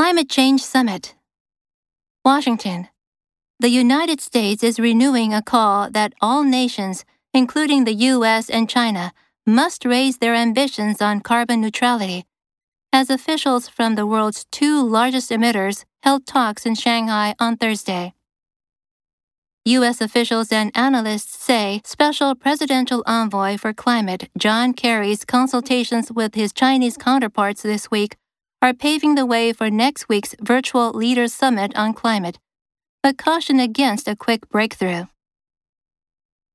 Climate Change Summit. Washington. The United States is renewing a call that all nations, including the US and China, must raise their ambitions on carbon neutrality. As officials from the world's two largest emitters held talks in Shanghai on Thursday. U.S. officials and analysts say Special Presidential Envoy for Climate John Kerry's consultations with his Chinese counterparts this week are paving the way for next week's virtual Leaders Summit on climate, but caution against a quick breakthrough.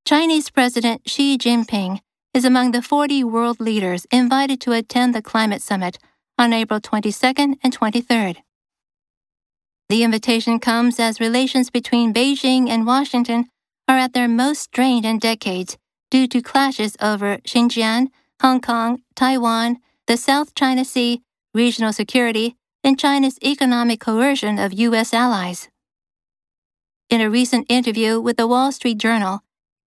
Chinese President Xi Jinping is among the 40 world leaders invited to attend the climate summit on April 22nd and 23rd. The invitation comes as relations between Beijing and Washington are at their most strained in decades due to clashes over Xinjiang, Hong Kong, Taiwan, the South China Sea, regional security, and China's economic coercion of U.S. allies. In a recent interview with the Wall Street Journal,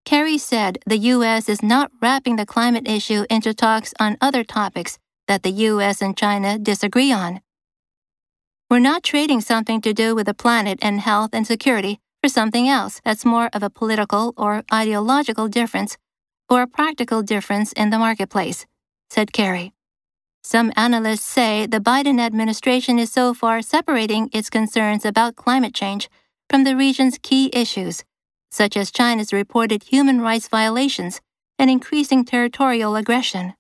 Kerry said the U.S. is not wrapping the climate issue into talks on other topics that the U.S. and China disagree on. We're not trading something to do with the planet and health and security for something else that's more of a political or ideological difference or a practical difference in the marketplace, said Kerry. Some analysts say the Biden administration is so far separating its concerns about climate change from the region's key issues, such as China's reported human rights violations and increasing territorial aggression.